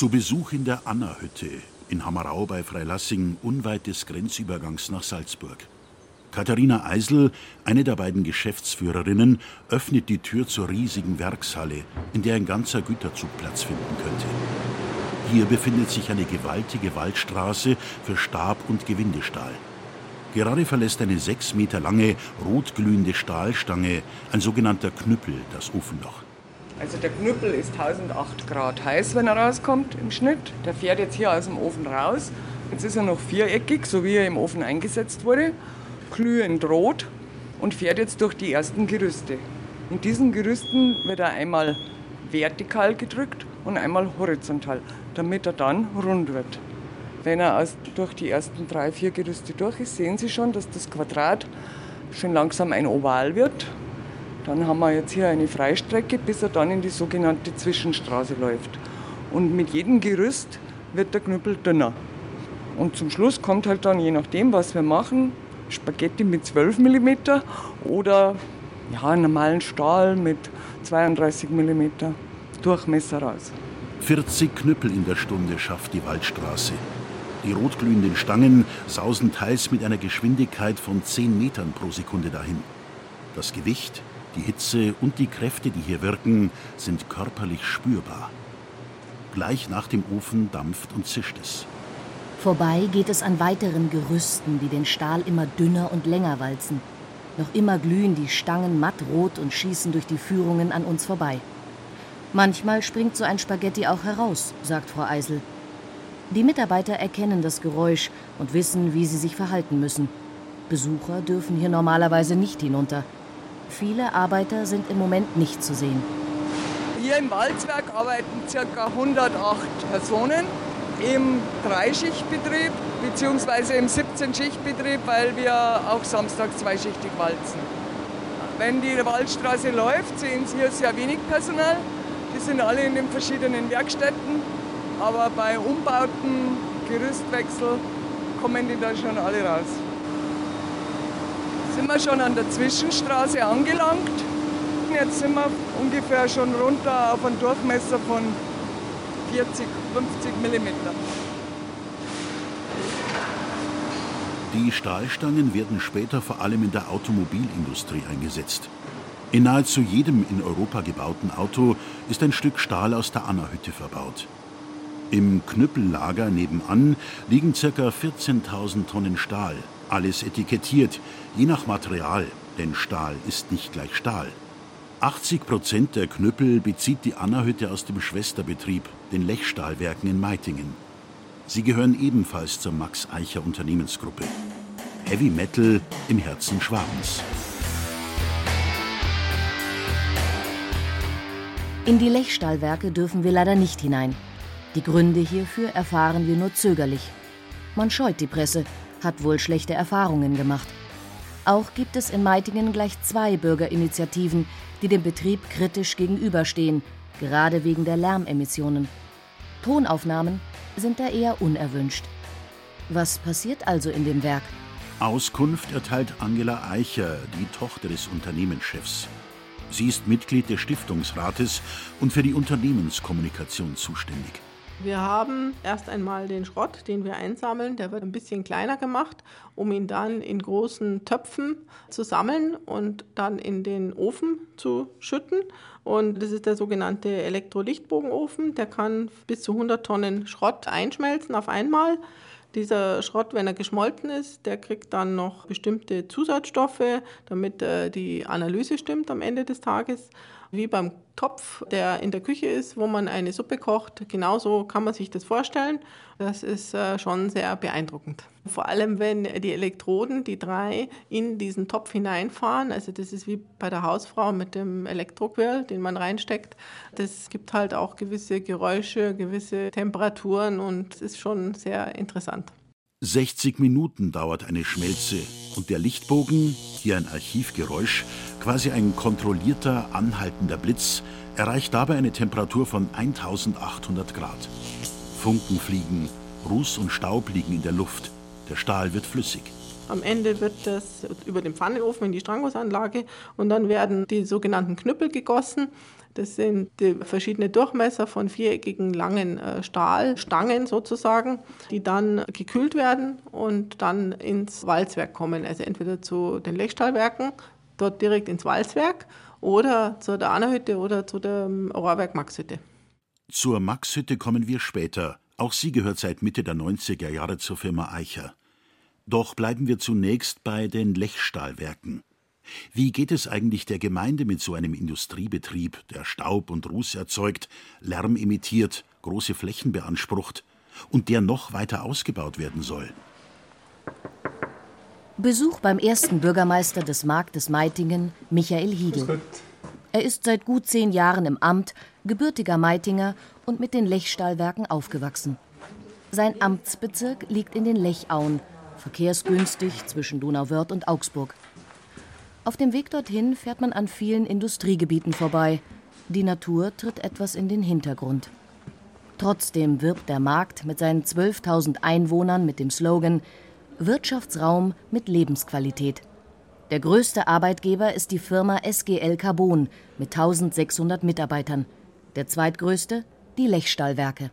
Zu Besuch in der Anna-Hütte in Hammerau bei Freilassing, unweit des Grenzübergangs nach Salzburg. Katharina Eisel, eine der beiden Geschäftsführerinnen, öffnet die Tür zur riesigen Werkshalle, in der ein ganzer Güterzug Platz finden könnte. Hier befindet sich eine gewaltige Waldstraße für Stab- und Gewindestahl. Gerade verlässt eine sechs Meter lange, rotglühende Stahlstange, ein sogenannter Knüppel, das Ofenloch. Also der Knüppel ist 1008 Grad heiß, wenn er rauskommt im Schnitt. Der fährt jetzt hier aus dem Ofen raus. Jetzt ist er noch viereckig, so wie er im Ofen eingesetzt wurde, glühend rot und fährt jetzt durch die ersten Gerüste. In diesen Gerüsten wird er einmal vertikal gedrückt und einmal horizontal, damit er dann rund wird. Wenn er aus, durch die ersten drei, vier Gerüste durch ist, sehen Sie schon, dass das Quadrat schon langsam ein Oval wird dann haben wir jetzt hier eine Freistrecke, bis er dann in die sogenannte Zwischenstraße läuft. Und mit jedem Gerüst wird der Knüppel dünner. Und zum Schluss kommt halt dann, je nachdem, was wir machen, Spaghetti mit 12 mm oder ja, normalen Stahl mit 32 mm Durchmesser raus. 40 Knüppel in der Stunde schafft die Waldstraße. Die rotglühenden Stangen sausen teils mit einer Geschwindigkeit von 10 Metern pro Sekunde dahin. Das Gewicht die Hitze und die Kräfte, die hier wirken, sind körperlich spürbar. Gleich nach dem Ofen dampft und zischt es. Vorbei geht es an weiteren Gerüsten, die den Stahl immer dünner und länger walzen. Noch immer glühen die Stangen mattrot und schießen durch die Führungen an uns vorbei. Manchmal springt so ein Spaghetti auch heraus, sagt Frau Eisel. Die Mitarbeiter erkennen das Geräusch und wissen, wie sie sich verhalten müssen. Besucher dürfen hier normalerweise nicht hinunter. Viele Arbeiter sind im Moment nicht zu sehen. Hier im Walzwerk arbeiten ca. 108 Personen im Dreischichtbetrieb bzw. im 17-Schichtbetrieb, weil wir auch samstags zweischichtig walzen. Wenn die Waldstraße läuft, sehen Sie hier sehr wenig Personal. Die sind alle in den verschiedenen Werkstätten. Aber bei Umbauten, Gerüstwechsel kommen die da schon alle raus sind wir schon an der Zwischenstraße angelangt. Jetzt sind wir ungefähr schon runter auf einen Durchmesser von 40, 50 mm. Die Stahlstangen werden später vor allem in der Automobilindustrie eingesetzt. In nahezu jedem in Europa gebauten Auto ist ein Stück Stahl aus der Anna-Hütte verbaut. Im Knüppellager nebenan liegen ca. 14.000 Tonnen Stahl, alles etikettiert, je nach Material, denn Stahl ist nicht gleich Stahl. 80 Prozent der Knüppel bezieht die Anna-Hütte aus dem Schwesterbetrieb, den Lechstahlwerken in Meitingen. Sie gehören ebenfalls zur Max Eicher Unternehmensgruppe. Heavy Metal im Herzen Schwabens. In die Lechstahlwerke dürfen wir leider nicht hinein. Die Gründe hierfür erfahren wir nur zögerlich. Man scheut die Presse, hat wohl schlechte Erfahrungen gemacht. Auch gibt es in Meitingen gleich zwei Bürgerinitiativen, die dem Betrieb kritisch gegenüberstehen, gerade wegen der Lärmemissionen. Tonaufnahmen sind da eher unerwünscht. Was passiert also in dem Werk? Auskunft erteilt Angela Eicher, die Tochter des Unternehmenschefs. Sie ist Mitglied des Stiftungsrates und für die Unternehmenskommunikation zuständig. Wir haben erst einmal den Schrott, den wir einsammeln, der wird ein bisschen kleiner gemacht, um ihn dann in großen Töpfen zu sammeln und dann in den Ofen zu schütten. Und das ist der sogenannte Elektrolichtbogenofen. Der kann bis zu 100 Tonnen Schrott einschmelzen auf einmal. Dieser Schrott, wenn er geschmolzen ist, der kriegt dann noch bestimmte Zusatzstoffe, damit äh, die Analyse stimmt am Ende des Tages. Wie beim Topf, der in der Küche ist, wo man eine Suppe kocht. Genauso kann man sich das vorstellen. Das ist äh, schon sehr beeindruckend. Vor allem, wenn die Elektroden, die drei, in diesen Topf hineinfahren. Also das ist wie bei der Hausfrau mit dem Elektroquirl, den man reinsteckt. Das gibt halt auch gewisse Geräusche, gewisse Temperaturen und ist schon sehr interessant. 60 Minuten dauert eine Schmelze und der Lichtbogen, hier ein Archivgeräusch, quasi ein kontrollierter, anhaltender Blitz, erreicht dabei eine Temperatur von 1800 Grad. Funken fliegen, Ruß und Staub liegen in der Luft, der Stahl wird flüssig. Am Ende wird das über den Pfanneofen in die Stranggusanlage und dann werden die sogenannten Knüppel gegossen. Das sind verschiedene Durchmesser von viereckigen langen äh, Stahlstangen sozusagen, die dann gekühlt werden und dann ins Walzwerk kommen. Also entweder zu den Lechstahlwerken, dort direkt ins Walzwerk oder zu der Anna-Hütte oder zu der ähm, Rohrwerk Maxhütte. Zur Maxhütte kommen wir später. Auch sie gehört seit Mitte der 90er Jahre zur Firma Eicher. Doch bleiben wir zunächst bei den Lechstahlwerken. Wie geht es eigentlich der Gemeinde mit so einem Industriebetrieb, der Staub und Ruß erzeugt, Lärm imitiert, große Flächen beansprucht und der noch weiter ausgebaut werden soll? Besuch beim ersten Bürgermeister des Marktes Meitingen, Michael Hiegel. Er ist seit gut zehn Jahren im Amt, gebürtiger Meitinger und mit den Lechstahlwerken aufgewachsen. Sein Amtsbezirk liegt in den Lechauen, verkehrsgünstig zwischen Donauwörth und Augsburg. Auf dem Weg dorthin fährt man an vielen Industriegebieten vorbei. Die Natur tritt etwas in den Hintergrund. Trotzdem wirbt der Markt mit seinen 12.000 Einwohnern mit dem Slogan Wirtschaftsraum mit Lebensqualität. Der größte Arbeitgeber ist die Firma SGL Carbon mit 1600 Mitarbeitern. Der zweitgrößte die Lechstahlwerke.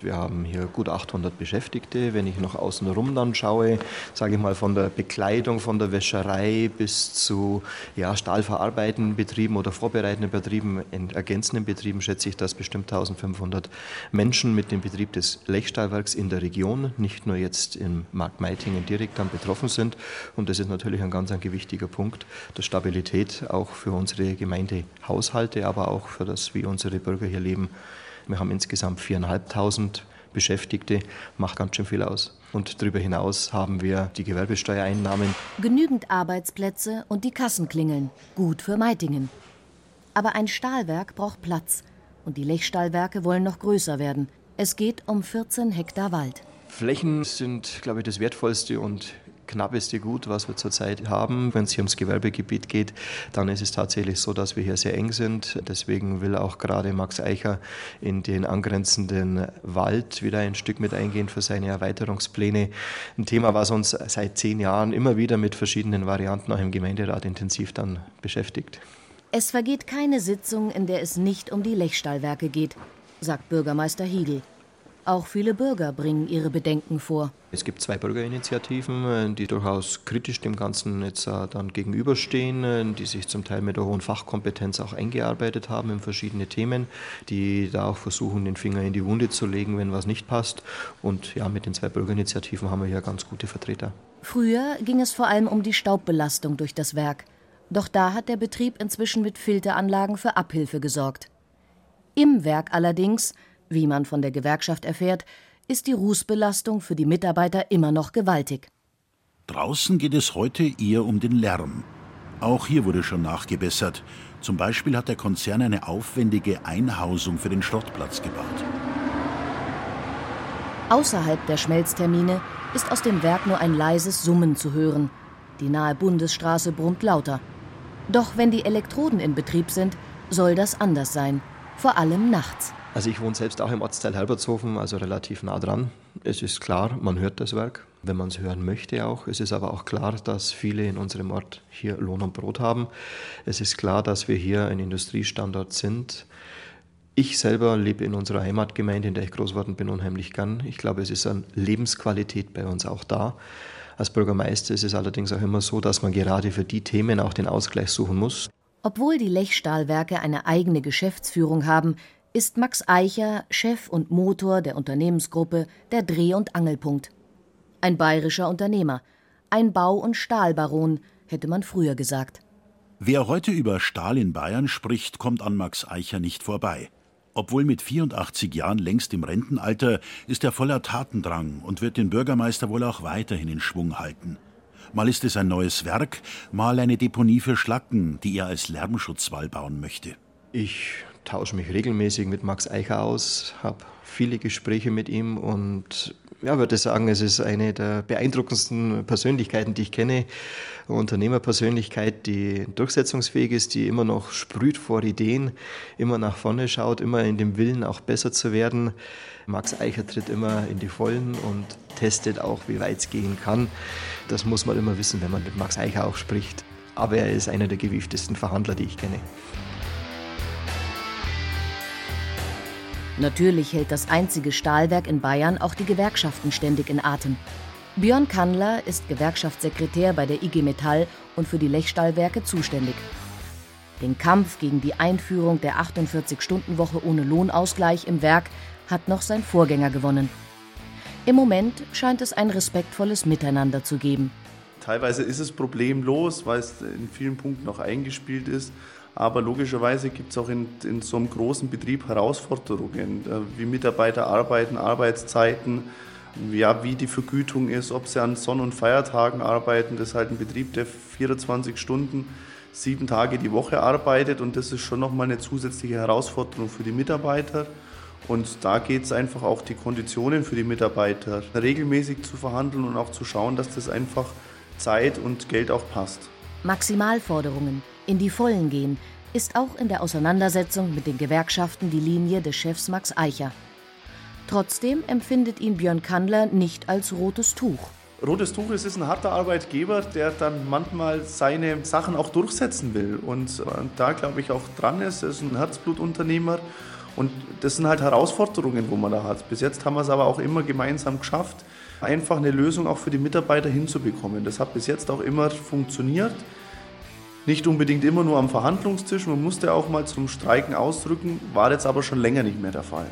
Wir haben hier gut 800 Beschäftigte. Wenn ich noch außen rum dann schaue, sage ich mal von der Bekleidung, von der Wäscherei bis zu ja, stahlverarbeitenden Betrieben oder vorbereitenden Betrieben, ergänzenden Betrieben, schätze ich, dass bestimmt 1500 Menschen mit dem Betrieb des Lechstahlwerks in der Region, nicht nur jetzt im Markt Meitingen direkt dann betroffen sind. Und das ist natürlich ein ganz ein gewichtiger Punkt der Stabilität auch für unsere Gemeindehaushalte, aber auch für das, wie unsere Bürger hier leben. Wir haben insgesamt 4.500 Beschäftigte, macht ganz schön viel aus. Und darüber hinaus haben wir die Gewerbesteuereinnahmen. Genügend Arbeitsplätze und die Kassen klingeln. Gut für Meitingen. Aber ein Stahlwerk braucht Platz. Und die Lechstahlwerke wollen noch größer werden. Es geht um 14 Hektar Wald. Flächen sind, glaube ich, das wertvollste und knappeste Gut, was wir zurzeit haben. Wenn es hier ums Gewerbegebiet geht, dann ist es tatsächlich so, dass wir hier sehr eng sind. Deswegen will auch gerade Max Eicher in den angrenzenden Wald wieder ein Stück mit eingehen für seine Erweiterungspläne. Ein Thema, was uns seit zehn Jahren immer wieder mit verschiedenen Varianten auch im Gemeinderat intensiv dann beschäftigt. Es vergeht keine Sitzung, in der es nicht um die Lechstahlwerke geht, sagt Bürgermeister Hiegel. Auch viele Bürger bringen ihre Bedenken vor. Es gibt zwei Bürgerinitiativen, die durchaus kritisch dem Ganzen jetzt äh, dann gegenüberstehen, die sich zum Teil mit der hohen Fachkompetenz auch eingearbeitet haben in verschiedene Themen, die da auch versuchen, den Finger in die Wunde zu legen, wenn was nicht passt. Und ja, mit den zwei Bürgerinitiativen haben wir hier ganz gute Vertreter. Früher ging es vor allem um die Staubbelastung durch das Werk. Doch da hat der Betrieb inzwischen mit Filteranlagen für Abhilfe gesorgt. Im Werk allerdings wie man von der Gewerkschaft erfährt, ist die Rußbelastung für die Mitarbeiter immer noch gewaltig. Draußen geht es heute eher um den Lärm. Auch hier wurde schon nachgebessert. Zum Beispiel hat der Konzern eine aufwendige Einhausung für den Schrottplatz gebaut. Außerhalb der Schmelztermine ist aus dem Werk nur ein leises Summen zu hören. Die nahe Bundesstraße brummt lauter. Doch wenn die Elektroden in Betrieb sind, soll das anders sein. Vor allem nachts. Also ich wohne selbst auch im Ortsteil Herbertshofen, also relativ nah dran. Es ist klar, man hört das Werk, wenn man es hören möchte auch. Es ist aber auch klar, dass viele in unserem Ort hier Lohn und Brot haben. Es ist klar, dass wir hier ein Industriestandort sind. Ich selber lebe in unserer Heimatgemeinde, in der ich groß geworden bin, unheimlich gern. Ich glaube, es ist eine Lebensqualität bei uns auch da. Als Bürgermeister ist es allerdings auch immer so, dass man gerade für die Themen auch den Ausgleich suchen muss. Obwohl die Lechstahlwerke eine eigene Geschäftsführung haben, ist Max Eicher Chef und Motor der Unternehmensgruppe der Dreh- und Angelpunkt. Ein bayerischer Unternehmer, ein Bau- und Stahlbaron, hätte man früher gesagt. Wer heute über Stahl in Bayern spricht, kommt an Max Eicher nicht vorbei. Obwohl mit 84 Jahren längst im Rentenalter, ist er voller Tatendrang und wird den Bürgermeister wohl auch weiterhin in Schwung halten. Mal ist es ein neues Werk, mal eine Deponie für Schlacken, die er als Lärmschutzwall bauen möchte. Ich tausche mich regelmäßig mit Max Eicher aus, habe viele Gespräche mit ihm und ja, würde sagen, es ist eine der beeindruckendsten Persönlichkeiten, die ich kenne. Eine Unternehmerpersönlichkeit, die durchsetzungsfähig ist, die immer noch sprüht vor Ideen, immer nach vorne schaut, immer in dem Willen auch besser zu werden. Max Eicher tritt immer in die Vollen und testet auch, wie weit es gehen kann. Das muss man immer wissen, wenn man mit Max Eicher auch spricht. Aber er ist einer der gewieftesten Verhandler, die ich kenne. Natürlich hält das einzige Stahlwerk in Bayern auch die Gewerkschaften ständig in Atem. Björn Kandler ist Gewerkschaftssekretär bei der IG Metall und für die Lechstahlwerke zuständig. Den Kampf gegen die Einführung der 48-Stunden-Woche ohne Lohnausgleich im Werk hat noch sein Vorgänger gewonnen. Im Moment scheint es ein respektvolles Miteinander zu geben. Teilweise ist es problemlos, weil es in vielen Punkten noch eingespielt ist. Aber logischerweise gibt es auch in, in, so einem großen Betrieb Herausforderungen, äh, wie Mitarbeiter arbeiten, Arbeitszeiten, ja, wie die Vergütung ist, ob sie an Sonn- und Feiertagen arbeiten. Das ist halt ein Betrieb, der 24 Stunden, sieben Tage die Woche arbeitet und das ist schon nochmal eine zusätzliche Herausforderung für die Mitarbeiter. Und da geht es einfach auch die Konditionen für die Mitarbeiter regelmäßig zu verhandeln und auch zu schauen, dass das einfach Zeit und Geld auch passt. Maximalforderungen in die Vollen gehen, ist auch in der Auseinandersetzung mit den Gewerkschaften die Linie des Chefs Max Eicher. Trotzdem empfindet ihn Björn Kandler nicht als rotes Tuch. Rotes Tuch ist, ist ein harter Arbeitgeber, der dann manchmal seine Sachen auch durchsetzen will. Und da glaube ich auch dran ist, er ist ein Herzblutunternehmer. Und das sind halt Herausforderungen, wo man da hat. Bis jetzt haben wir es aber auch immer gemeinsam geschafft, einfach eine Lösung auch für die Mitarbeiter hinzubekommen. Das hat bis jetzt auch immer funktioniert. Nicht unbedingt immer nur am Verhandlungstisch, man musste auch mal zum Streiken ausdrücken, war jetzt aber schon länger nicht mehr der Fall.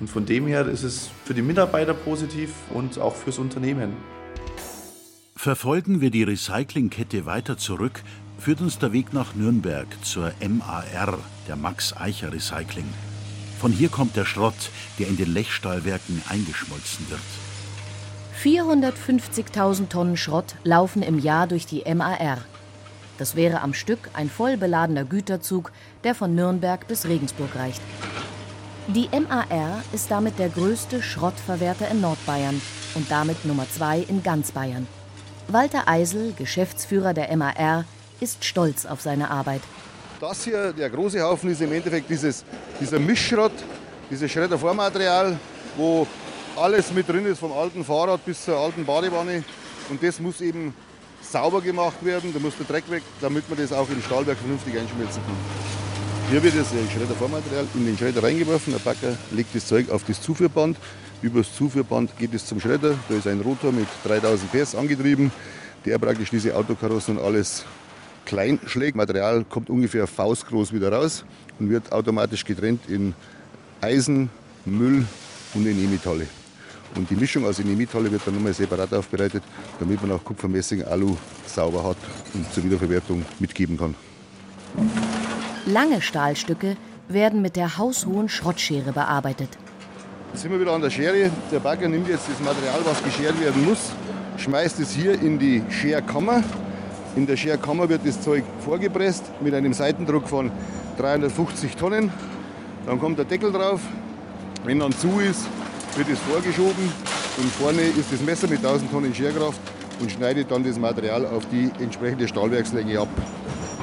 Und von dem her ist es für die Mitarbeiter positiv und auch fürs Unternehmen. Verfolgen wir die Recyclingkette weiter zurück, führt uns der Weg nach Nürnberg zur MAR, der Max Eicher Recycling. Von hier kommt der Schrott, der in den Lechstahlwerken eingeschmolzen wird. 450.000 Tonnen Schrott laufen im Jahr durch die MAR, das wäre am Stück ein voll beladener Güterzug, der von Nürnberg bis Regensburg reicht. Die MAR ist damit der größte Schrottverwerter in Nordbayern und damit Nummer zwei in ganz Bayern. Walter Eisel, Geschäftsführer der MAR, ist stolz auf seine Arbeit. Das hier, der große Haufen, ist im Endeffekt dieses, dieser Mischschrott, dieses Schreddervormaterial, wo alles mit drin ist, vom alten Fahrrad bis zur alten Badewanne. Und das muss eben sauber gemacht werden, da muss der Dreck weg, damit man das auch im Stahlwerk vernünftig einschmelzen kann. Hier wird das Schreddervormaterial in den Schredder reingeworfen, der Backer legt das Zeug auf das Zuführband, über das Zuführband geht es zum Schredder, da ist ein Rotor mit 3000 PS angetrieben, der praktisch diese Autokarossen und alles klein schlägt. Material kommt ungefähr faustgroß wieder raus und wird automatisch getrennt in Eisen, Müll und in E-Metalle. Und die Mischung aus Inemitalle wird dann nochmal separat aufbereitet, damit man auch Kupfermessing, Alu sauber hat und zur Wiederverwertung mitgeben kann. Lange Stahlstücke werden mit der haushohen Schrottschere bearbeitet. Jetzt sind wir wieder an der Schere. Der Bagger nimmt jetzt das Material, was geschert werden muss, schmeißt es hier in die Scherkammer. In der Scherkammer wird das Zeug vorgepresst mit einem Seitendruck von 350 Tonnen. Dann kommt der Deckel drauf. Wenn dann zu ist, wird es vorgeschoben und vorne ist das Messer mit 1000 Tonnen Scherkraft und schneidet dann das Material auf die entsprechende Stahlwerkslänge ab.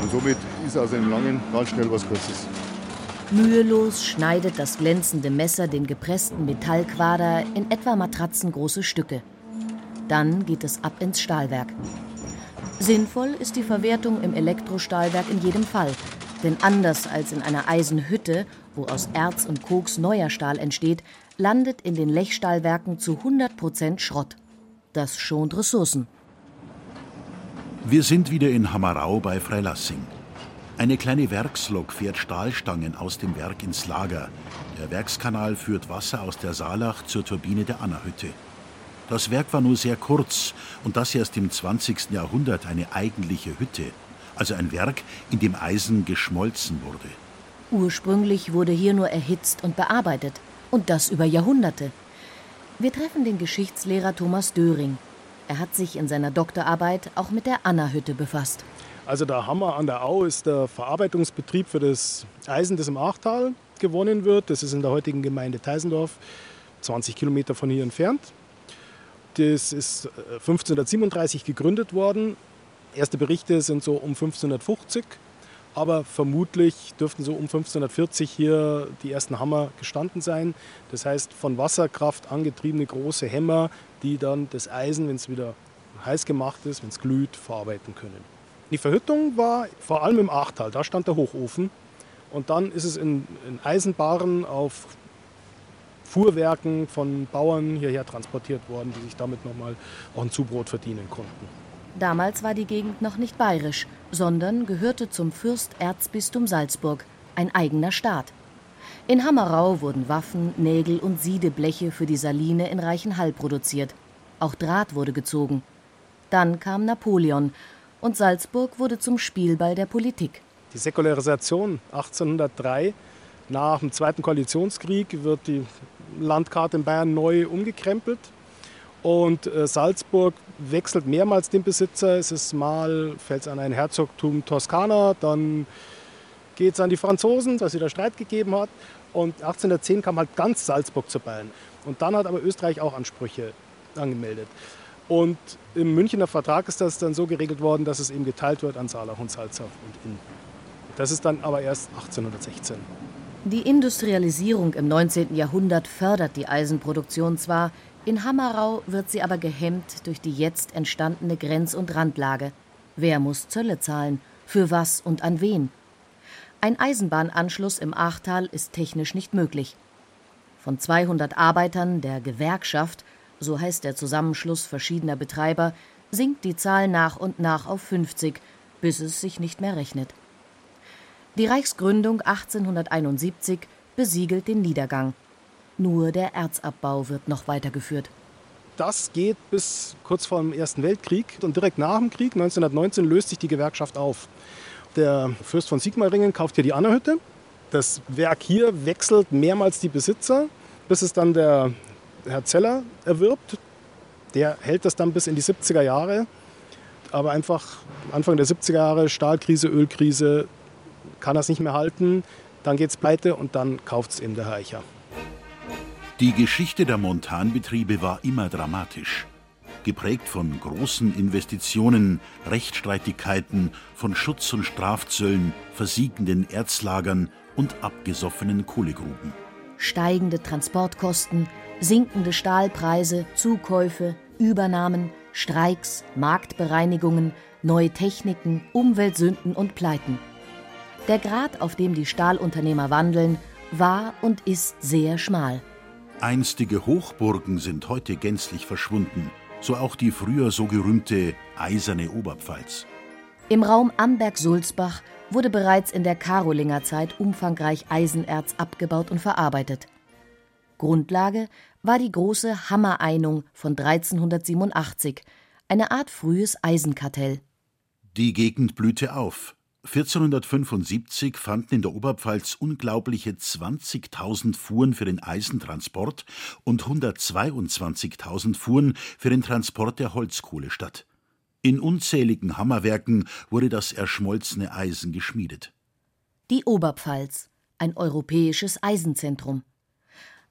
Und somit ist aus einem langen ganz schnell was Kurzes. Mühelos schneidet das glänzende Messer den gepressten Metallquader in etwa matratzengroße Stücke. Dann geht es ab ins Stahlwerk. Sinnvoll ist die Verwertung im Elektrostahlwerk in jedem Fall. Denn anders als in einer Eisenhütte, wo aus Erz und Koks neuer Stahl entsteht, landet in den Lechstahlwerken zu 100 Prozent Schrott. Das schont Ressourcen. Wir sind wieder in Hammerau bei Freilassing. Eine kleine Werkslok fährt Stahlstangen aus dem Werk ins Lager. Der Werkskanal führt Wasser aus der Saalach zur Turbine der Anna-Hütte. Das Werk war nur sehr kurz und das erst im 20. Jahrhundert eine eigentliche Hütte. also ein Werk, in dem Eisen geschmolzen wurde. Ursprünglich wurde hier nur erhitzt und bearbeitet, und das über Jahrhunderte. Wir treffen den Geschichtslehrer Thomas Döring. Er hat sich in seiner Doktorarbeit auch mit der Anna-Hütte befasst. Also der Hammer an der Au ist der Verarbeitungsbetrieb für das Eisen, das im Achtal gewonnen wird. Das ist in der heutigen Gemeinde Teisendorf, 20 Kilometer von hier entfernt. Das ist 1537 äh, gegründet worden. Erste Berichte sind so um 1550, aber vermutlich dürften so um 1540 hier die ersten Hammer gestanden sein. Das heißt, von Wasserkraft angetriebene große Hämmer, die dann das Eisen, wenn es wieder heiß gemacht ist, wenn es glüht, verarbeiten können. Die Verhüttung war vor allem im Achtal, da stand der Hochofen. Und dann ist es in, in Eisenbaren auf Fuhrwerken von Bauern hierher transportiert worden, die sich damit nochmal auch ein Zubrot verdienen konnten. Damals war die Gegend noch nicht bayerisch, sondern gehörte zum Fürsterzbistum Salzburg, ein eigener Staat. In Hammerau wurden Waffen, Nägel und Siedebleche für die Saline in Reichenhall produziert. Auch Draht wurde gezogen. Dann kam Napoleon und Salzburg wurde zum Spielball der Politik. Die Säkularisation 1803 nach dem Zweiten Koalitionskrieg wird die Landkarte in Bayern neu umgekrempelt. Und äh, Salzburg wechselt mehrmals den Besitzer. Es ist mal, fällt es an ein Herzogtum Toskana, dann geht es an die Franzosen, dass es wieder Streit gegeben hat. Und 1810 kam halt ganz Salzburg zu Bayern. Und dann hat aber Österreich auch Ansprüche angemeldet. Und im Münchner Vertrag ist das dann so geregelt worden, dass es eben geteilt wird an Saalach und Salzach und Inn. Das ist dann aber erst 1816. Die Industrialisierung im 19. Jahrhundert fördert die Eisenproduktion zwar, in Hammerau wird sie aber gehemmt durch die jetzt entstandene Grenz- und Randlage. Wer muss Zölle zahlen? Für was und an wen? Ein Eisenbahnanschluss im Achtal ist technisch nicht möglich. Von 200 Arbeitern der Gewerkschaft, so heißt der Zusammenschluss verschiedener Betreiber, sinkt die Zahl nach und nach auf 50, bis es sich nicht mehr rechnet. Die Reichsgründung 1871 besiegelt den Niedergang. Nur der Erzabbau wird noch weitergeführt. Das geht bis kurz vor dem Ersten Weltkrieg. Und direkt nach dem Krieg, 1919, löst sich die Gewerkschaft auf. Der Fürst von Sigmaringen kauft hier die Annerhütte. Das Werk hier wechselt mehrmals die Besitzer, bis es dann der Herr Zeller erwirbt. Der hält das dann bis in die 70er Jahre. Aber einfach Anfang der 70er Jahre, Stahlkrise, Ölkrise, kann es nicht mehr halten, dann geht es pleite und dann kauft es eben der Reicher. Die Geschichte der Montanbetriebe war immer dramatisch. Geprägt von großen Investitionen, Rechtsstreitigkeiten, von Schutz- und Strafzöllen, versiegenden Erzlagern und abgesoffenen Kohlegruben. Steigende Transportkosten, sinkende Stahlpreise, Zukäufe, Übernahmen, Streiks, Marktbereinigungen, neue Techniken, Umweltsünden und Pleiten. Der Grad, auf dem die Stahlunternehmer wandeln, war und ist sehr schmal. Einstige Hochburgen sind heute gänzlich verschwunden, so auch die früher so gerühmte eiserne Oberpfalz. Im Raum Amberg-Sulzbach wurde bereits in der Karolingerzeit umfangreich Eisenerz abgebaut und verarbeitet. Grundlage war die große Hammereinung von 1387, eine Art frühes Eisenkartell. Die Gegend blühte auf. 1475 fanden in der Oberpfalz unglaubliche 20.000 Fuhren für den Eisentransport und 122.000 Fuhren für den Transport der Holzkohle statt. In unzähligen Hammerwerken wurde das erschmolzene Eisen geschmiedet. Die Oberpfalz, ein europäisches Eisenzentrum.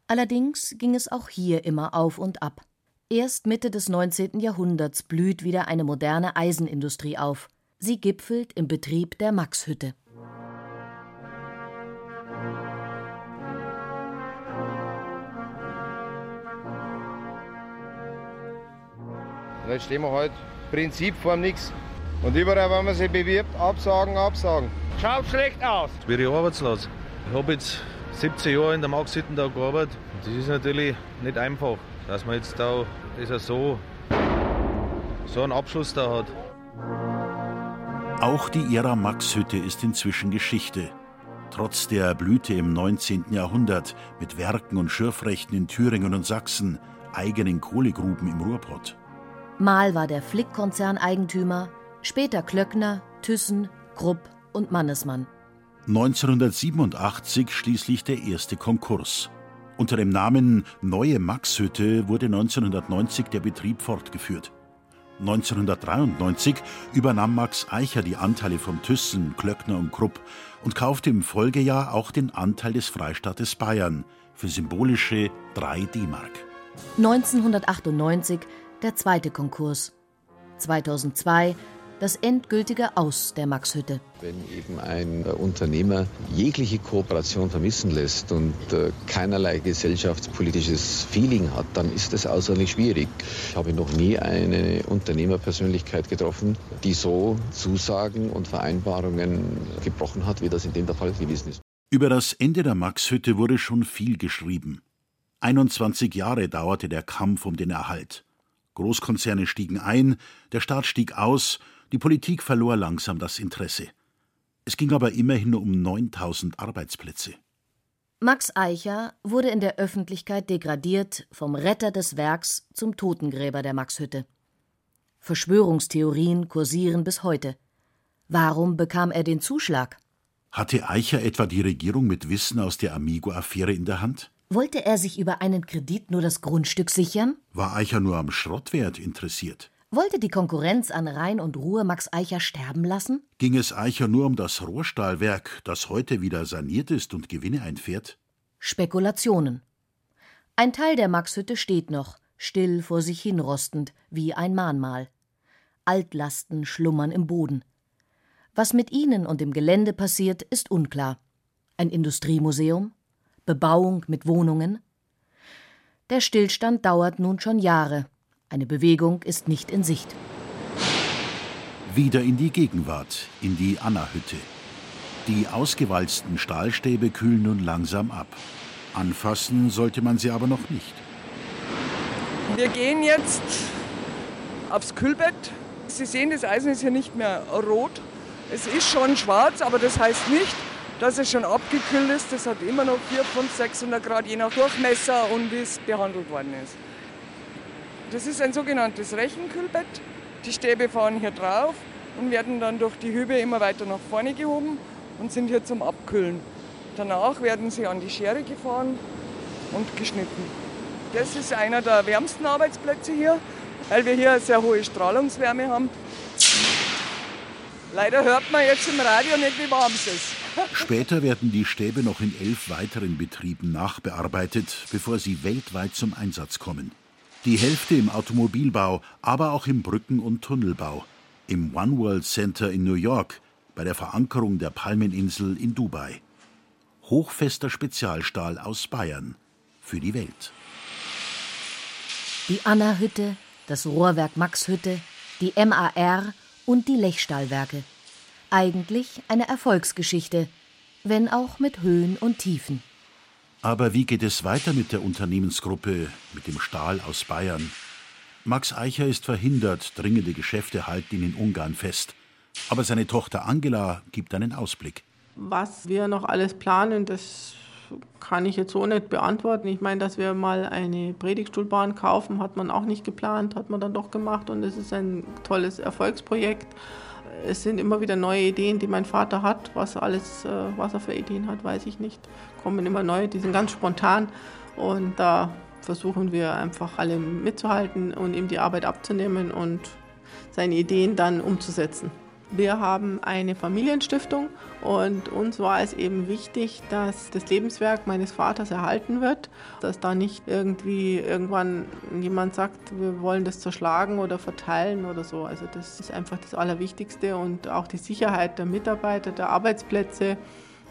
Allerdings ging es auch hier immer auf und ab. Erst Mitte des 19. Jahrhunderts blüht wieder eine moderne Eisenindustrie auf. Sie gipfelt im Betrieb der Maxhütte. Jetzt stehen wir halt Prinzip vor nichts. Und überall, wenn man sich bewirbt, absagen, absagen. Schaut schlecht aus. Jetzt bin ich arbeitslos. Ich habe jetzt 17 Jahre in der Maxhütte da gearbeitet. Das ist natürlich nicht einfach, dass man jetzt da das so, so einen Abschluss da hat. Auch die Ära Maxhütte ist inzwischen Geschichte. Trotz der Blüte im 19. Jahrhundert mit Werken und Schürfrechten in Thüringen und Sachsen, eigenen Kohlegruben im Ruhrpott. Mal war der Flick-Konzern Eigentümer, später Klöckner, Thyssen, Krupp und Mannesmann. 1987 schließlich der erste Konkurs. Unter dem Namen Neue Maxhütte wurde 1990 der Betrieb fortgeführt. 1993 übernahm Max Eicher die Anteile von Thyssen, Klöckner und Krupp und kaufte im Folgejahr auch den Anteil des Freistaates Bayern für symbolische 3 D-Mark. 1998 der zweite Konkurs. 2002 das endgültige Aus der Maxhütte. Wenn eben ein Unternehmer jegliche Kooperation vermissen lässt und äh, keinerlei gesellschaftspolitisches Feeling hat, dann ist das außerordentlich schwierig. Ich habe noch nie eine Unternehmerpersönlichkeit getroffen, die so Zusagen und Vereinbarungen gebrochen hat, wie das in dem der Fall gewesen ist. Über das Ende der Maxhütte wurde schon viel geschrieben. 21 Jahre dauerte der Kampf um den Erhalt. Großkonzerne stiegen ein, der Staat stieg aus, die Politik verlor langsam das Interesse. Es ging aber immerhin um 9000 Arbeitsplätze. Max Eicher wurde in der Öffentlichkeit degradiert vom Retter des Werks zum Totengräber der Maxhütte. Verschwörungstheorien kursieren bis heute. Warum bekam er den Zuschlag? Hatte Eicher etwa die Regierung mit Wissen aus der Amigo-Affäre in der Hand? Wollte er sich über einen Kredit nur das Grundstück sichern? War Eicher nur am Schrottwert interessiert? Wollte die Konkurrenz an Rhein und Ruhr Max Eicher sterben lassen? Ging es Eicher nur um das Rohrstahlwerk, das heute wieder saniert ist und Gewinne einfährt? Spekulationen. Ein Teil der Maxhütte steht noch, still vor sich hinrostend, wie ein Mahnmal. Altlasten schlummern im Boden. Was mit ihnen und dem Gelände passiert, ist unklar. Ein Industriemuseum? Bebauung mit Wohnungen? Der Stillstand dauert nun schon Jahre. Eine Bewegung ist nicht in Sicht. Wieder in die Gegenwart, in die Anna-Hütte. Die ausgewalzten Stahlstäbe kühlen nun langsam ab. Anfassen sollte man sie aber noch nicht. Wir gehen jetzt aufs Kühlbett. Sie sehen, das Eisen ist hier nicht mehr rot. Es ist schon schwarz, aber das heißt nicht, dass es schon abgekühlt ist. Das hat immer noch 400, 500, 600 Grad, je nach Durchmesser und wie es behandelt worden ist. Das ist ein sogenanntes Rechenkühlbett. Die Stäbe fahren hier drauf und werden dann durch die Hübe immer weiter nach vorne gehoben und sind hier zum Abkühlen. Danach werden sie an die Schere gefahren und geschnitten. Das ist einer der wärmsten Arbeitsplätze hier, weil wir hier eine sehr hohe Strahlungswärme haben. Leider hört man jetzt im Radio nicht, wie warm es ist. Später werden die Stäbe noch in elf weiteren Betrieben nachbearbeitet, bevor sie weltweit zum Einsatz kommen. Die Hälfte im Automobilbau, aber auch im Brücken- und Tunnelbau, im One World Center in New York, bei der Verankerung der Palmeninsel in Dubai. Hochfester Spezialstahl aus Bayern für die Welt. Die Anna-Hütte, das Rohrwerk Max-Hütte, die MAR und die Lechstahlwerke. Eigentlich eine Erfolgsgeschichte, wenn auch mit Höhen und Tiefen. Aber wie geht es weiter mit der Unternehmensgruppe, mit dem Stahl aus Bayern? Max Eicher ist verhindert, dringende Geschäfte halten ihn in Ungarn fest. Aber seine Tochter Angela gibt einen Ausblick. Was wir noch alles planen, das kann ich jetzt so nicht beantworten. Ich meine, dass wir mal eine Predigtstuhlbahn kaufen, hat man auch nicht geplant, hat man dann doch gemacht und es ist ein tolles Erfolgsprojekt. Es sind immer wieder neue Ideen, die mein Vater hat. Was, alles, äh, was er für Ideen hat, weiß ich nicht. Kommen immer neue, die sind ganz spontan und da versuchen wir einfach alle mitzuhalten und ihm die Arbeit abzunehmen und seine Ideen dann umzusetzen. Wir haben eine Familienstiftung und uns war es eben wichtig, dass das Lebenswerk meines Vaters erhalten wird, dass da nicht irgendwie irgendwann jemand sagt, wir wollen das zerschlagen oder verteilen oder so. Also das ist einfach das Allerwichtigste und auch die Sicherheit der Mitarbeiter, der Arbeitsplätze,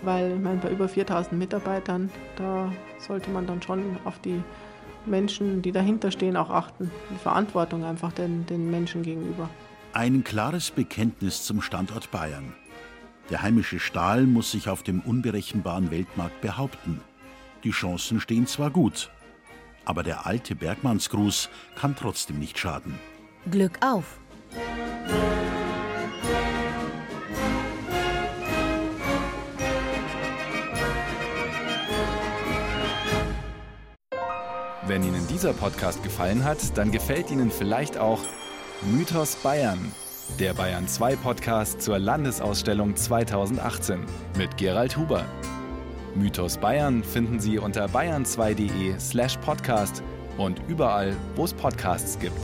weil ich meine, bei über 4000 Mitarbeitern, da sollte man dann schon auf die Menschen, die dahinter stehen, auch achten. Die Verantwortung einfach den, den Menschen gegenüber. Ein klares Bekenntnis zum Standort Bayern. Der heimische Stahl muss sich auf dem unberechenbaren Weltmarkt behaupten. Die Chancen stehen zwar gut, aber der alte Bergmannsgruß kann trotzdem nicht schaden. Glück auf! Wenn Ihnen dieser Podcast gefallen hat, dann gefällt Ihnen vielleicht auch Mythos Bayern. Der Bayern 2 Podcast zur Landesausstellung 2018 mit Gerald Huber. Mythos Bayern finden Sie unter bayern2.de/slash podcast und überall, wo es Podcasts gibt.